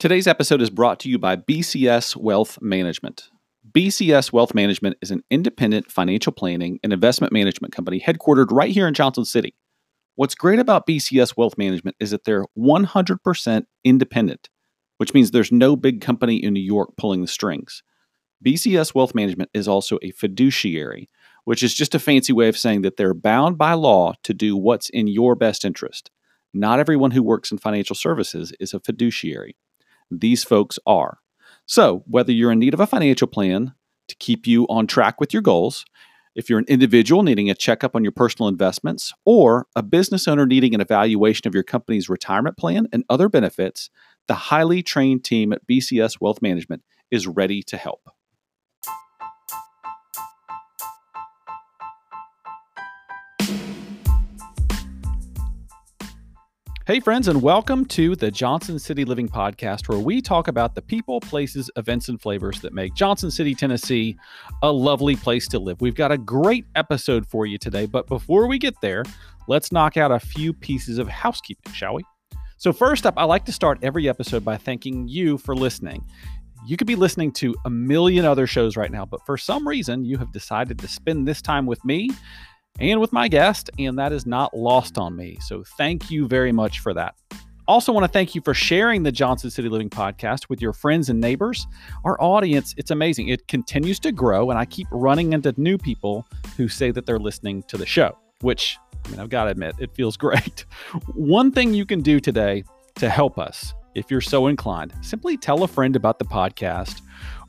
Today's episode is brought to you by BCS Wealth Management. BCS Wealth Management is an independent financial planning and investment management company headquartered right here in Johnson City. What's great about BCS Wealth Management is that they're 100% independent, which means there's no big company in New York pulling the strings. BCS Wealth Management is also a fiduciary, which is just a fancy way of saying that they're bound by law to do what's in your best interest. Not everyone who works in financial services is a fiduciary. These folks are. So, whether you're in need of a financial plan to keep you on track with your goals, if you're an individual needing a checkup on your personal investments, or a business owner needing an evaluation of your company's retirement plan and other benefits, the highly trained team at BCS Wealth Management is ready to help. Hey, friends, and welcome to the Johnson City Living Podcast, where we talk about the people, places, events, and flavors that make Johnson City, Tennessee a lovely place to live. We've got a great episode for you today, but before we get there, let's knock out a few pieces of housekeeping, shall we? So, first up, I like to start every episode by thanking you for listening. You could be listening to a million other shows right now, but for some reason, you have decided to spend this time with me and with my guest, and that is not lost on me. So thank you very much for that. Also, want to thank you for sharing the Johnson City Living podcast with your friends and neighbors. Our audience, it's amazing. It continues to grow, and I keep running into new people who say that they're listening to the show, which I mean, I've got to admit, it feels great. One thing you can do today to help us, if you're so inclined, simply tell a friend about the podcast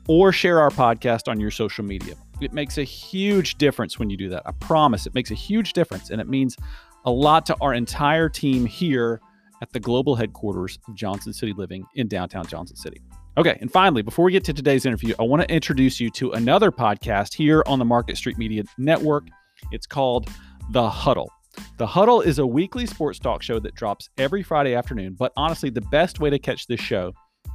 or share our podcast on your social media. It makes a huge difference when you do that. I promise it makes a huge difference. And it means a lot to our entire team here at the global headquarters of Johnson City Living in downtown Johnson City. Okay, and finally, before we get to today's interview, I want to introduce you to another podcast here on the Market Street Media Network. It's called The Huddle. The Huddle is a weekly sports talk show that drops every Friday afternoon, but honestly, the best way to catch this show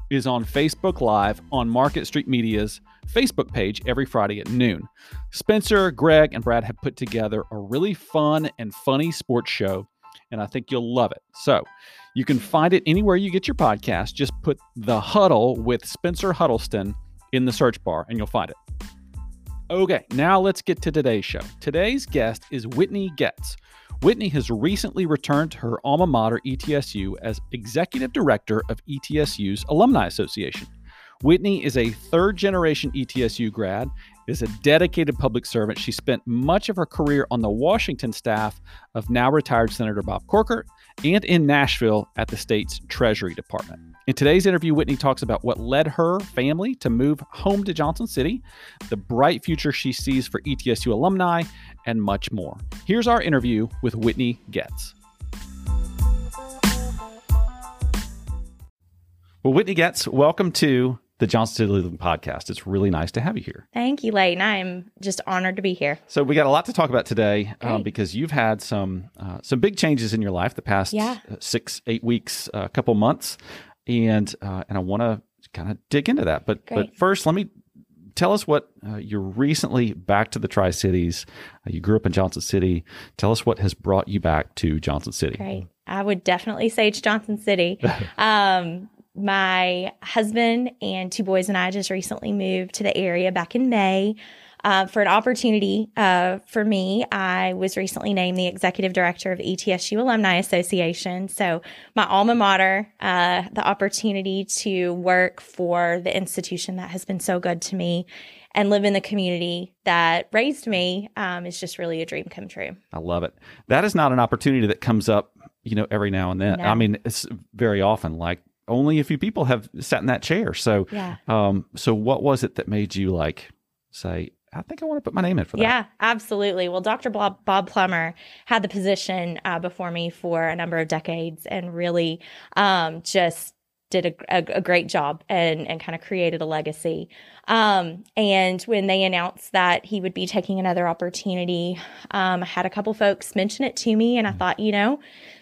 is on Facebook Live on Market Street Media's Facebook page every Friday at noon. Spencer, Greg, and Brad have put together a really fun and funny sports show, and I think you'll love it. So you can find it anywhere you get your podcast. Just put The Huddle with Spencer Huddleston in the search bar, and you'll find it. Okay, now let's get to today's show. Today's guest is Whitney Goetz. Whitney has recently returned to her alma mater, ETSU, as executive director of ETSU's Alumni Association. Whitney is a third generation ETSU grad, is a dedicated public servant. She spent much of her career on the Washington staff of now retired Senator Bob Corker and in Nashville at the state's Treasury Department. In today's interview, Whitney talks about what led her family to move home to Johnson City, the bright future she sees for ETSU alumni, and much more. Here's our interview with Whitney Goetz. Well, Whitney Goetz, welcome to the Johnson City Living podcast. It's really nice to have you here. Thank you, Layton. I am just honored to be here. So we got a lot to talk about today um, because you've had some uh, some big changes in your life the past yeah. Uh, six eight weeks, a uh, couple months, and uh, and I want to kind of dig into that. But Great. but first, let me tell us what uh, you're recently back to the Tri Cities. Uh, you grew up in Johnson City. Tell us what has brought you back to Johnson City. Great. I would definitely say it's Johnson City. um, my husband and two boys and I just recently moved to the area back in May. Uh, for an opportunity uh, for me, I was recently named the executive director of ETSU Alumni Association. So, my alma mater, uh, the opportunity to work for the institution that has been so good to me and live in the community that raised me um, is just really a dream come true. I love it. That is not an opportunity that comes up, you know, every now and then. No. I mean, it's very often like only a few people have sat in that chair. So, yeah. um, so what was it that made you like say, I think I want to put my name in for that? Yeah, absolutely. Well, Dr. Bob, Bob Plummer had the position uh, before me for a number of decades and really um, just did a, a, a, great job and, and kind of created a legacy. Um, and when they announced that he would be taking another opportunity, um, I had a couple folks mention it to me, and I mm-hmm. thought, you know,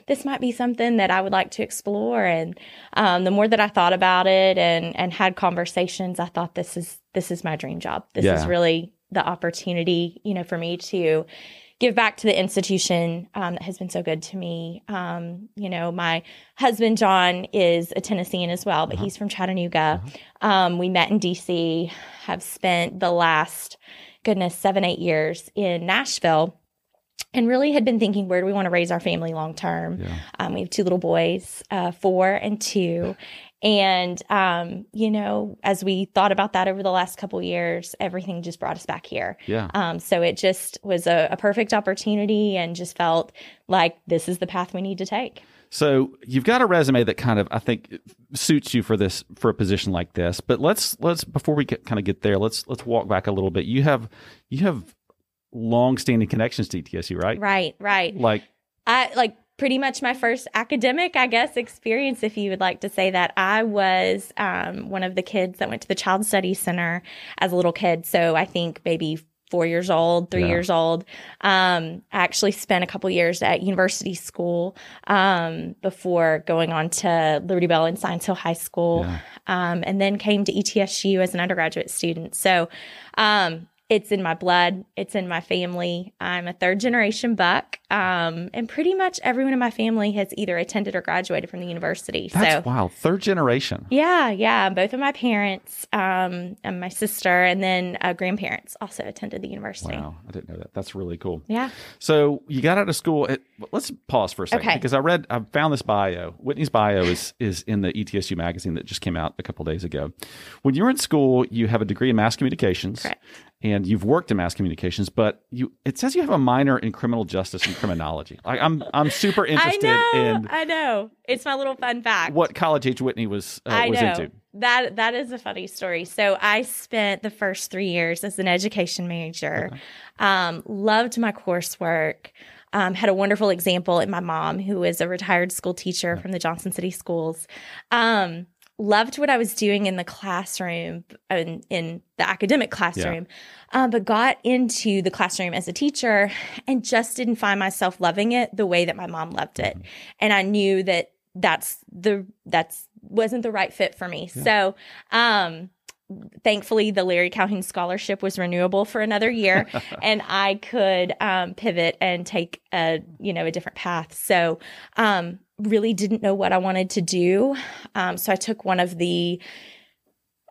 this might be something that I would like to explore. And um, the more that I thought about it and and had conversations, I thought this is this is my dream job. This yeah. is really the opportunity, you know, for me to give back to the institution um, that has been so good to me. Um, you know, my husband John is a Tennessean as well, but uh-huh. he's from Chattanooga. Uh-huh. Um, we met in DC. Have spent the last goodness seven eight years in Nashville and really had been thinking where do we want to raise our family long term yeah. um, we have two little boys uh, four and two and um, you know as we thought about that over the last couple years everything just brought us back here yeah um, so it just was a, a perfect opportunity and just felt like this is the path we need to take so you've got a resume that kind of I think suits you for this for a position like this. But let's let's before we get, kind of get there, let's let's walk back a little bit. You have you have long-standing connections to ETSU, right? Right, right. Like I like pretty much my first academic, I guess, experience, if you would like to say that. I was um, one of the kids that went to the Child Studies Center as a little kid. So I think maybe four years old, three yeah. years old. Um, I actually spent a couple years at university school um, before going on to Liberty Bell and Science Hill High School, yeah. um, and then came to ETSU as an undergraduate student. So um, it's in my blood. It's in my family. I'm a third generation Buck, um, and pretty much everyone in my family has either attended or graduated from the university. That's so, wow, third generation. Yeah, yeah. Both of my parents, um, and my sister, and then uh, grandparents also attended the university. Wow, I didn't know that. That's really cool. Yeah. So you got out of school. At, let's pause for a second okay. because I read, I found this bio. Whitney's bio is is in the ETSU magazine that just came out a couple days ago. When you were in school, you have a degree in mass communications. Correct and you've worked in mass communications, but you it says you have a minor in criminal justice and criminology. Like I'm I'm super interested I know, in I know. It's my little fun fact. What college age Whitney was uh, I was know. into. That that is a funny story. So I spent the first three years as an education major. Okay. Um, loved my coursework. Um, had a wonderful example in my mom, who is a retired school teacher from the Johnson City schools. Um, loved what I was doing in the classroom in, in the academic classroom, yeah. um, but got into the classroom as a teacher and just didn't find myself loving it the way that my mom loved it. Mm-hmm. And I knew that that's the, that's wasn't the right fit for me. Yeah. So, um, thankfully the larry calhoun scholarship was renewable for another year and i could um, pivot and take a you know a different path so um, really didn't know what I wanted to do. Um, so I took one of the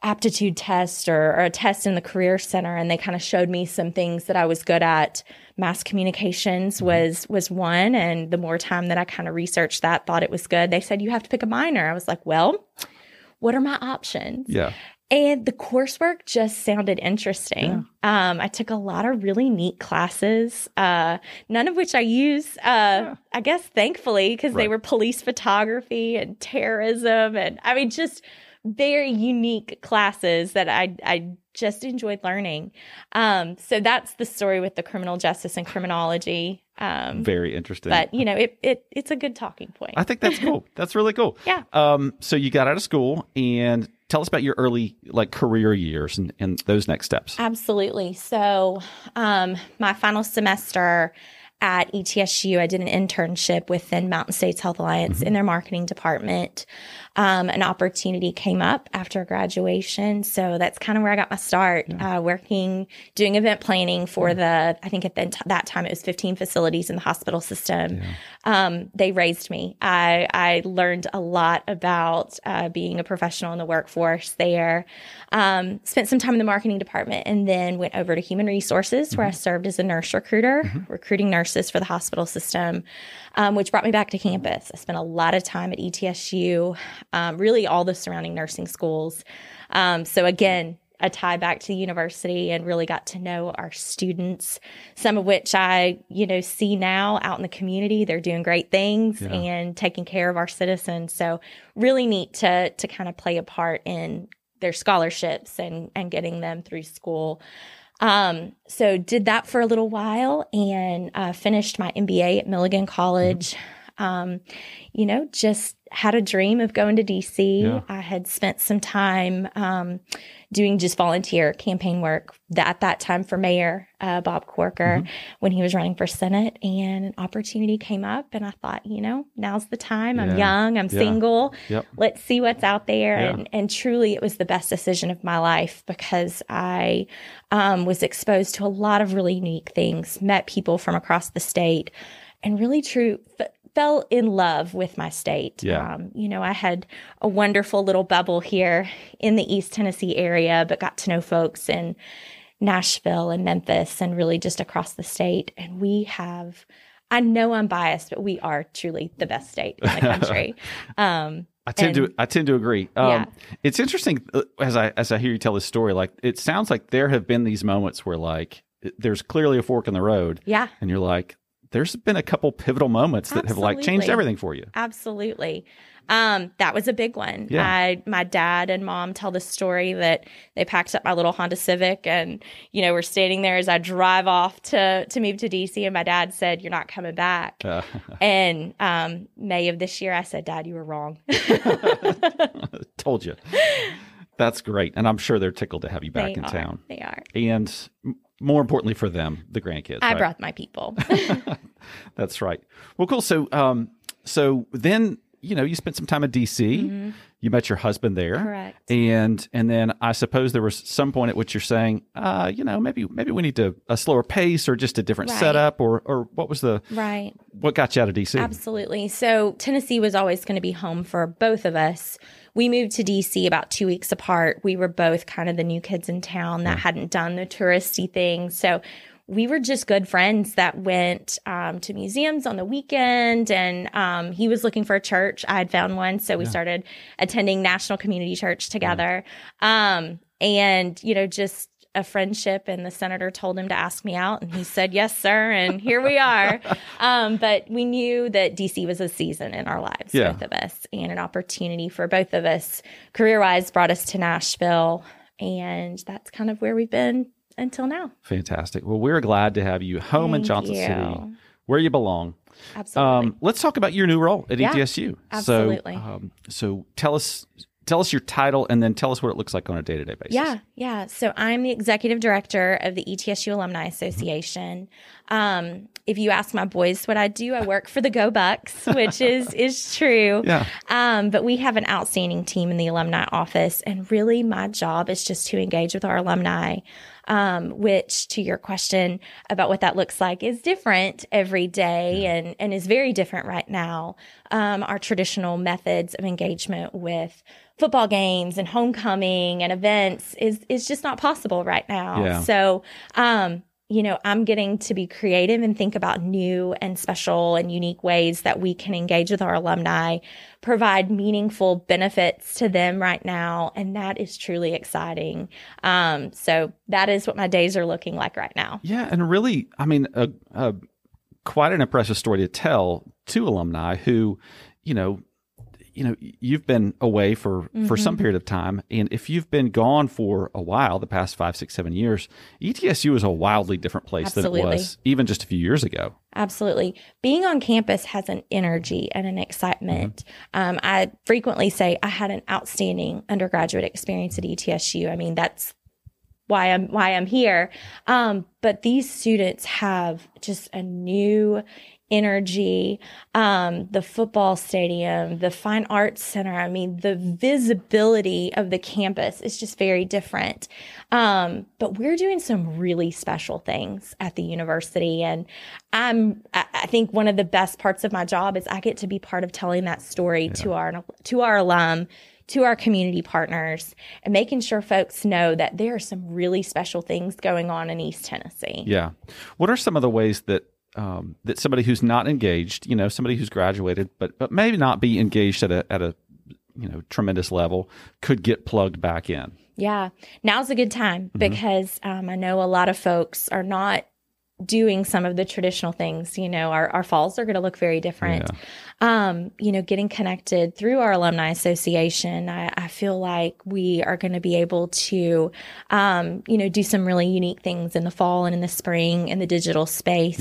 aptitude tests or, or, a test in the career center and they kind of showed me some things that I was good at. Mass communications mm-hmm. was was one and the more time that I kind of researched that, thought it was good. They said you have to pick a minor. I was like, well, what are my options? Yeah. And the coursework just sounded interesting. Yeah. Um, I took a lot of really neat classes, uh, none of which I use, uh, yeah. I guess, thankfully, because right. they were police photography and terrorism. And I mean, just very unique classes that I, I just enjoyed learning. Um, so that's the story with the criminal justice and criminology. Um, very interesting. But you know, it, it it's a good talking point. I think that's cool. that's really cool. Yeah. Um, so you got out of school and tell us about your early like career years and, and those next steps. Absolutely. So, um, my final semester at ETSU, I did an internship within Mountain States Health Alliance mm-hmm. in their marketing department. Um, an opportunity came up after graduation. So that's kind of where I got my start, yeah. uh, working, doing event planning for yeah. the, I think at the, that time it was 15 facilities in the hospital system. Yeah. Um, they raised me. I, I learned a lot about uh, being a professional in the workforce there. Um, spent some time in the marketing department and then went over to human resources mm-hmm. where I mm-hmm. served as a nurse recruiter, mm-hmm. recruiting nurses for the hospital system, um, which brought me back to campus. I spent a lot of time at ETSU um, really all the surrounding nursing schools. Um, so again, a tie back to the university and really got to know our students, some of which I, you know, see now out in the community. They're doing great things yeah. and taking care of our citizens. So really neat to to kind of play a part in their scholarships and and getting them through school. Um, so did that for a little while and uh, finished my MBA at Milligan College. Mm-hmm Um, you know, just had a dream of going to DC. Yeah. I had spent some time um, doing just volunteer campaign work that, at that time for Mayor uh, Bob Corker Mhm. when he was running for Senate, and an opportunity came up, and I thought, you know, now's the time. I'm Yeah. young, I'm Yeah. single. Yep. Let's see what's out there, and and truly, it was the best decision of my life because I um, was exposed to a lot of really unique things, met people from across the state, and really true. Fell in love with my state. Yeah. Um, you know, I had a wonderful little bubble here in the East Tennessee area, but got to know folks in Nashville and Memphis and really just across the state. And we have, I know I'm biased, but we are truly the best state in the country. um, I tend And- to I tend to agree. Um, Yeah. It's interesting uh, as I as I hear you tell this story. Like it sounds like there have been these moments where like there's clearly a fork in the road, yeah, and you're like, there's been a couple pivotal moments that have like changed everything for you. absolutely. Um, that was a big one. Yeah. I, my dad and mom tell the story that they packed up my little Honda Civic and, you know, we're standing there as I drive off to, to move to DC. And my dad said, you're not coming back. Uh, And um, May of this year, I said, Dad, you were wrong. told you. That's great, and I'm sure they're tickled to have you back they in are. town. They are. And more importantly for them, the grandkids. I right? brought my people. That's right. Well, cool. So, um, so then you know you spent some time at DC. Mhm. You met your husband there. Correct. And and then I suppose there was some point at which you're saying, uh, you know, maybe maybe we need to a slower pace or just a different Right. setup or or what was the right. what got you out of DC? Absolutely. So Tennessee was always going to be home for both of us. We moved to DC about two weeks apart. We were both kind of the new kids in town that hadn't done the touristy thing. So we were just good friends that went um, to museums on the weekend. And um, he was looking for a church. I had found one. So we Yeah. started attending National Community Church together. Um, and, you know, just a friendship and the senator told him to ask me out and he said yes sir and here we are um, but we knew that dc was a season in our lives Yeah. both of us and an opportunity for both of us career wise brought us to nashville and that's kind of where we've been until now Fantastic. Well, we're glad to have you home in Johnson you. City, where you belong. absolutely Um, let's talk about your new role at Yeah, ETSU. absolutely. So, um, so tell us tell us your title and then tell us what it looks like on a day to day basis. Yeah, yeah. So I'm the executive director of the ETSU Alumni Association. Um, if you ask my boys what I do, I work for the Go Bucks, which is is true. Yeah. Um, but we have an outstanding team in the alumni office, and really, my job is just to engage with our alumni. Um, which, to your question about what that looks like, is different every day and and is very different right now. Um, our traditional methods of engagement with football games and homecoming and events is is just not possible right now. Yeah. So, um, you know, I'm getting to be creative and think about new and special and unique ways that we can engage with our alumni, provide meaningful benefits to them right now, and that is truly exciting. Um, so that is what my days are looking like right now. Yeah, and really, I mean, a, a, quite an impressive story to tell to alumni who, you know, you know, you've been away for for some Mhm. period of time, and if you've been gone for a while, the past five, six, seven years, ETSU is a wildly different place than it was even just a few years ago. Absolutely. Being on campus has an energy and an excitement. Um, I frequently say I had an outstanding undergraduate experience at ETSU. I mean, that's why I'm why I'm here. Um, but these students have just a new energy. Um, the football stadium, the fine arts center. I mean, the visibility of the campus is just very different. Um, but we're doing some really special things at the university, and I'm I think one of the best parts of my job is I get to be part of telling that story to our to our alum, to our community partners, and making sure folks know that there are some really special things going on in East Tennessee. Yeah. What are some of the ways that um, that somebody who's not engaged, you know, somebody who's graduated, but but maybe not be engaged at a at a you know tremendous level, could get plugged back in? Yeah, now's a good time Mm-hmm. because um, I know a lot of folks are not doing some of the traditional things. You know, our, our falls are going to look very different. Um, you know, getting connected through our alumni association, I, I feel like we are going to be able to, um, you know, do some really unique things in the fall and in the spring in the digital space.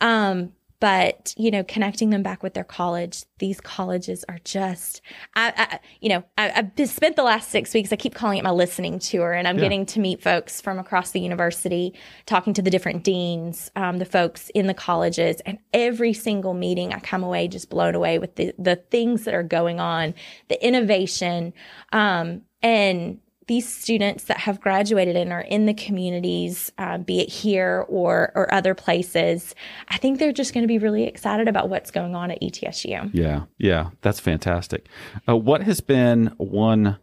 Um, but you know connecting them back with their college these colleges are just i, I you know I, have spent the last six weeks i keep calling it my listening tour and i'm yeah. getting to meet folks from across the university talking to the different deans um, the folks in the colleges and every single meeting i come away just blown away with the, the things that are going on the innovation um, and these students that have graduated and are in the communities, uh, be it here or or other places, I think they're just going to be really excited about what's going on at ETSU. Yeah, yeah, that's fantastic. Uh, what has been one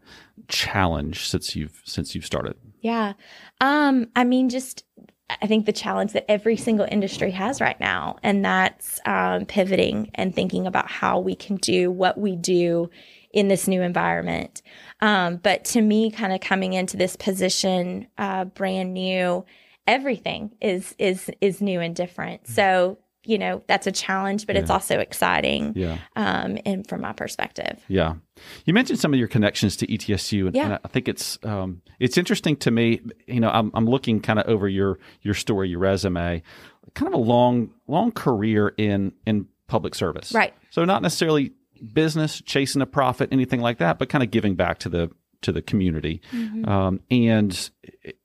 challenge since you've since you've started? Yeah, um, I mean, just I think the challenge that every single industry has right now, and that's um, pivoting and thinking about how we can do what we do in this new environment. Um, but to me, kind of coming into this position, uh, brand new, everything is is is new and different. Mm-hmm. So you know that's a challenge, but yeah. it's also exciting. Yeah. Um, and from my perspective. Yeah. You mentioned some of your connections to ETSU, and, yeah. and I think it's um, it's interesting to me. You know, I'm I'm looking kind of over your your story, your resume, kind of a long long career in in public service. Right. So not necessarily business, chasing a profit, anything like that, but kind of giving back to the to the community. Mm-hmm. Um, and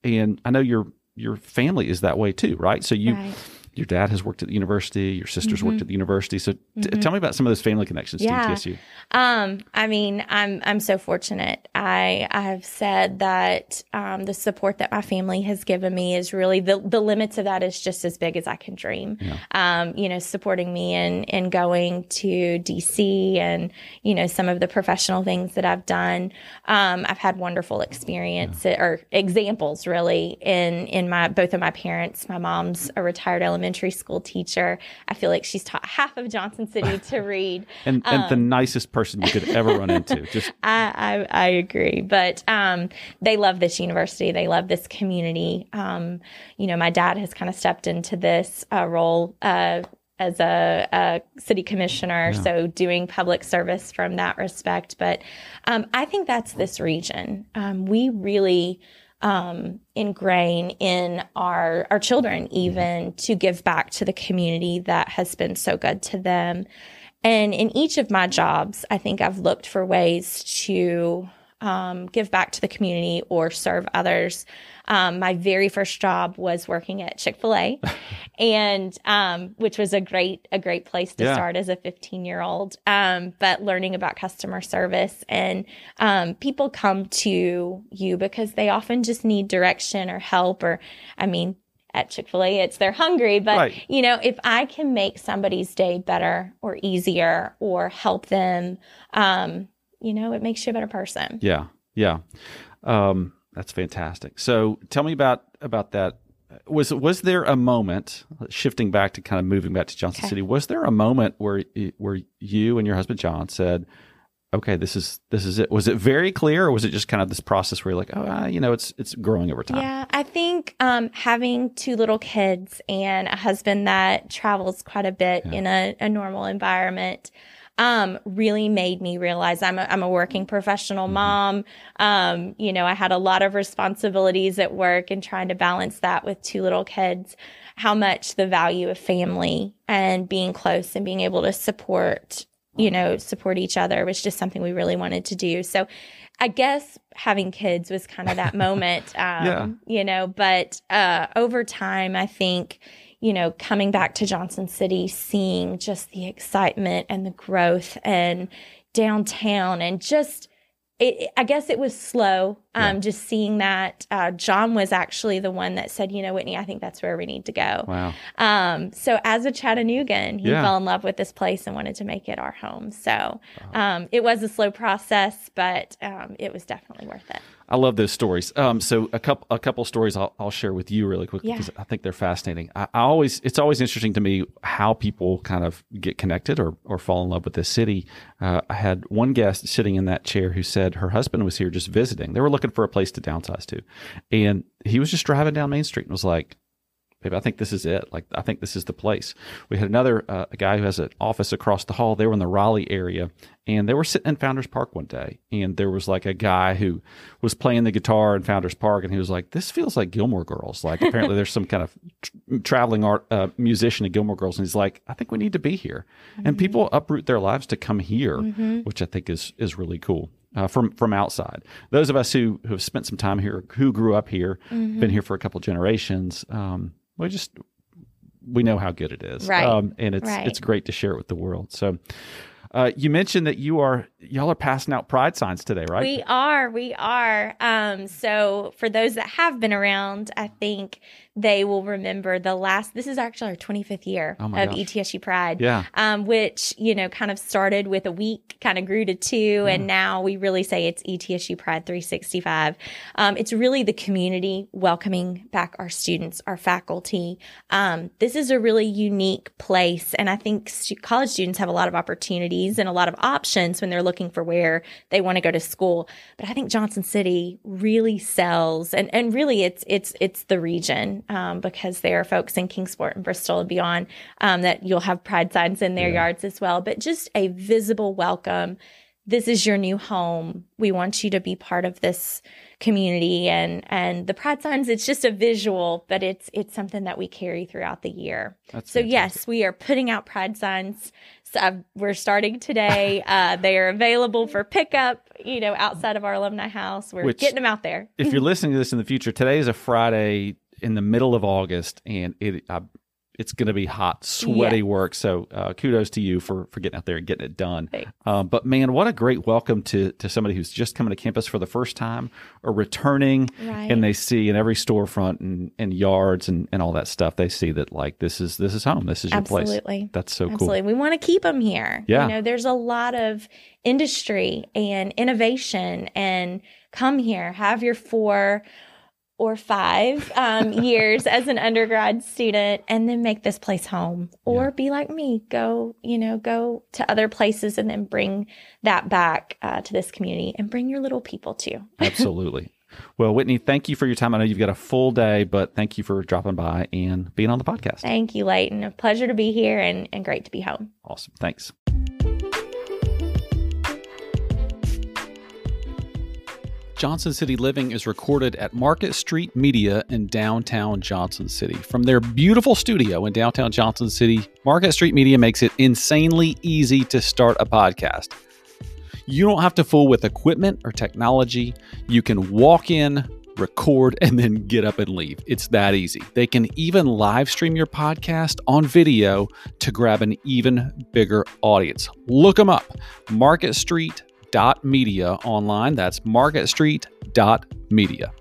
and I know your your family is that way too, right? So you. Right your dad has worked at the university, your sisters mm-hmm. worked at the university. So t- mm-hmm. tell me about some of those family connections yeah. to ETSU. Um, I mean, I'm I'm so fortunate. I I have said that um, the support that my family has given me is really the the limits of that is just as big as I can dream. Yeah. Um, you know, supporting me in in going to DC and you know some of the professional things that I've done. Um, I've had wonderful experience yeah. or examples really in in my both of my parents. My mom's a retired elementary elementary school teacher. I feel like she's taught half of Johnson City to read. and, um, and the um, nicest person you could ever run into. Just I, I, I agree. But um, they love this university. They love this community. Um, you know, my dad has kind of stepped into this uh, role uh, as a, a, city commissioner, yeah. so doing public service from that respect. But um, I think that's this region. Um, we really um, ingrain in our our children even to give back to the community that has been so good to them. And in each of my jobs, I think I've looked for ways to um, give back to the community or serve others. Um, my very first job was working at Chick Fil A, and um, which was a great a great place to yeah. start as a 15 year old. Um, but learning about customer service and um, people come to you because they often just need direction or help, or I mean, at Chick fil A, it's they're hungry. But, right. you know, if I can make somebody's day better or easier or help them, um, you know, it makes you a better person. Yeah. Yeah. Um, that's fantastic. So tell me about, about that. Was, was there a moment shifting back to kind of moving back to Johnson okay. City? Was there a moment where, where you and your husband, John said, okay, this is this is it. Was it very clear, or was it just kind of this process where you're like, oh, uh, you know, it's it's growing over time? Yeah, I think um, having two little kids and a husband that travels quite a bit yeah. in a, a normal environment um, really made me realize I'm a, I'm a working professional mm-hmm. mom. Um, you know, I had a lot of responsibilities at work and trying to balance that with two little kids, how much the value of family and being close and being able to support, you know, support each other was just something we really wanted to do. So I guess having kids was kind of that moment, um, yeah. you know, but, uh, over time, I think, you know, coming back to Johnson City, seeing just the excitement and the growth and downtown and just it, I guess it was slow. Um, yeah. just seeing that uh, John was actually the one that said, you know, Whitney, I think that's where we need to go. Wow. Um, so as a Chattanoogan, he yeah. fell in love with this place and wanted to make it our home. So um, it was a slow process, but um, it was definitely worth it. I love those stories. Um, so a couple a couple stories I'll, I'll share with you really quickly because yeah. I think they're fascinating. I, I, always it's always interesting to me how people kind of get connected or or fall in love with this city. Uh, I had one guest sitting in that chair who said her husband was here just visiting. They were looking for a place to downsize to, and he was just driving down Main Street and was like, baby, I think this is it. Like, I think this is the place. We had another uh, a guy who has an office across the hall. They were in the Raleigh area, and they were sitting in Founders Park one day, and there was like a guy who was playing the guitar in Founders Park, and he was like, "This feels like Gilmore Girls." Like, apparently, there's some kind of tr- traveling art uh, musician at Gilmore Girls, and he's like, "I think we need to be here." Mm-hmm. And people uproot their lives to come here, mm-hmm. which I think is is really cool. Uh, from from outside. Those of us who, who have spent some time here, who grew up here, mm-hmm. been here for a couple generations, um, we just we know how good it is, right? Um, and it's right. it's great to share it with the world. So, uh, you mentioned that you are y'all are passing out pride signs today, right? We are, we are. Um, so for those that have been around, I think they will remember the last this is actually our 25th year oh of gosh. ETSU Pride. Yeah. Um, which, you know, kind of started with a week, kind of grew to two, yeah. and now we really say it's ETSU Pride 365. Um, it's really the community welcoming back our students, our faculty. Um, this is a really unique place, and I think stu- college students have a lot of opportunities and a lot of options when they're looking for where they want to go to school. But I think Johnson City really sells, and and really it's it's it's the region um, because there are folks in Kingsport and Bristol and beyond um, that you'll have pride signs in their yeah. yards as well. But just a visible welcome. This is your new home. We want you to be part of this community and and the pride signs it's just a visual but it's it's something that we carry throughout the year. That's so fantastic. yes we are putting out pride signs. So I've, we're starting today. Uh, they are available for pickup you know outside of our alumni house. We're Which, getting them out there. if you're listening to this in the future today is a friday in the middle of August, and it uh, it's going to be hot, sweaty Yeah. work. So uh, kudos to you for for getting out there and getting it done. Um, but man, what a great welcome to to somebody who's just coming to campus for the first time or returning, Right. and they see in every storefront and, and yards and, and all that stuff, they see that like this is this is home, this is your place. Absolutely. That's so Absolutely. We want to keep them here. Yeah. You know, there's a lot of industry and innovation and come here, have your four or five um, years as an undergrad student and then make this place home or Yeah. be like me go you know go to other places and then bring that back uh, to this community and bring your little people too Absolutely. Well, Whitney, thank you for your time. I know you've got a full day, but thank you for dropping by and being on the podcast. thank you leighton a pleasure to be here and, and great to be home Awesome. Thanks. Johnson City Living is recorded at Market Street Media in downtown Johnson City. From their beautiful studio in downtown Johnson City, Market Street Media makes it insanely easy to start a podcast. You don't have to fool with equipment or technology. You can walk in, record, and then get up and leave. It's that easy. They can even live stream your podcast on video to grab an even bigger audience. Look them up marketstreet.media online. That's marketstreet.media.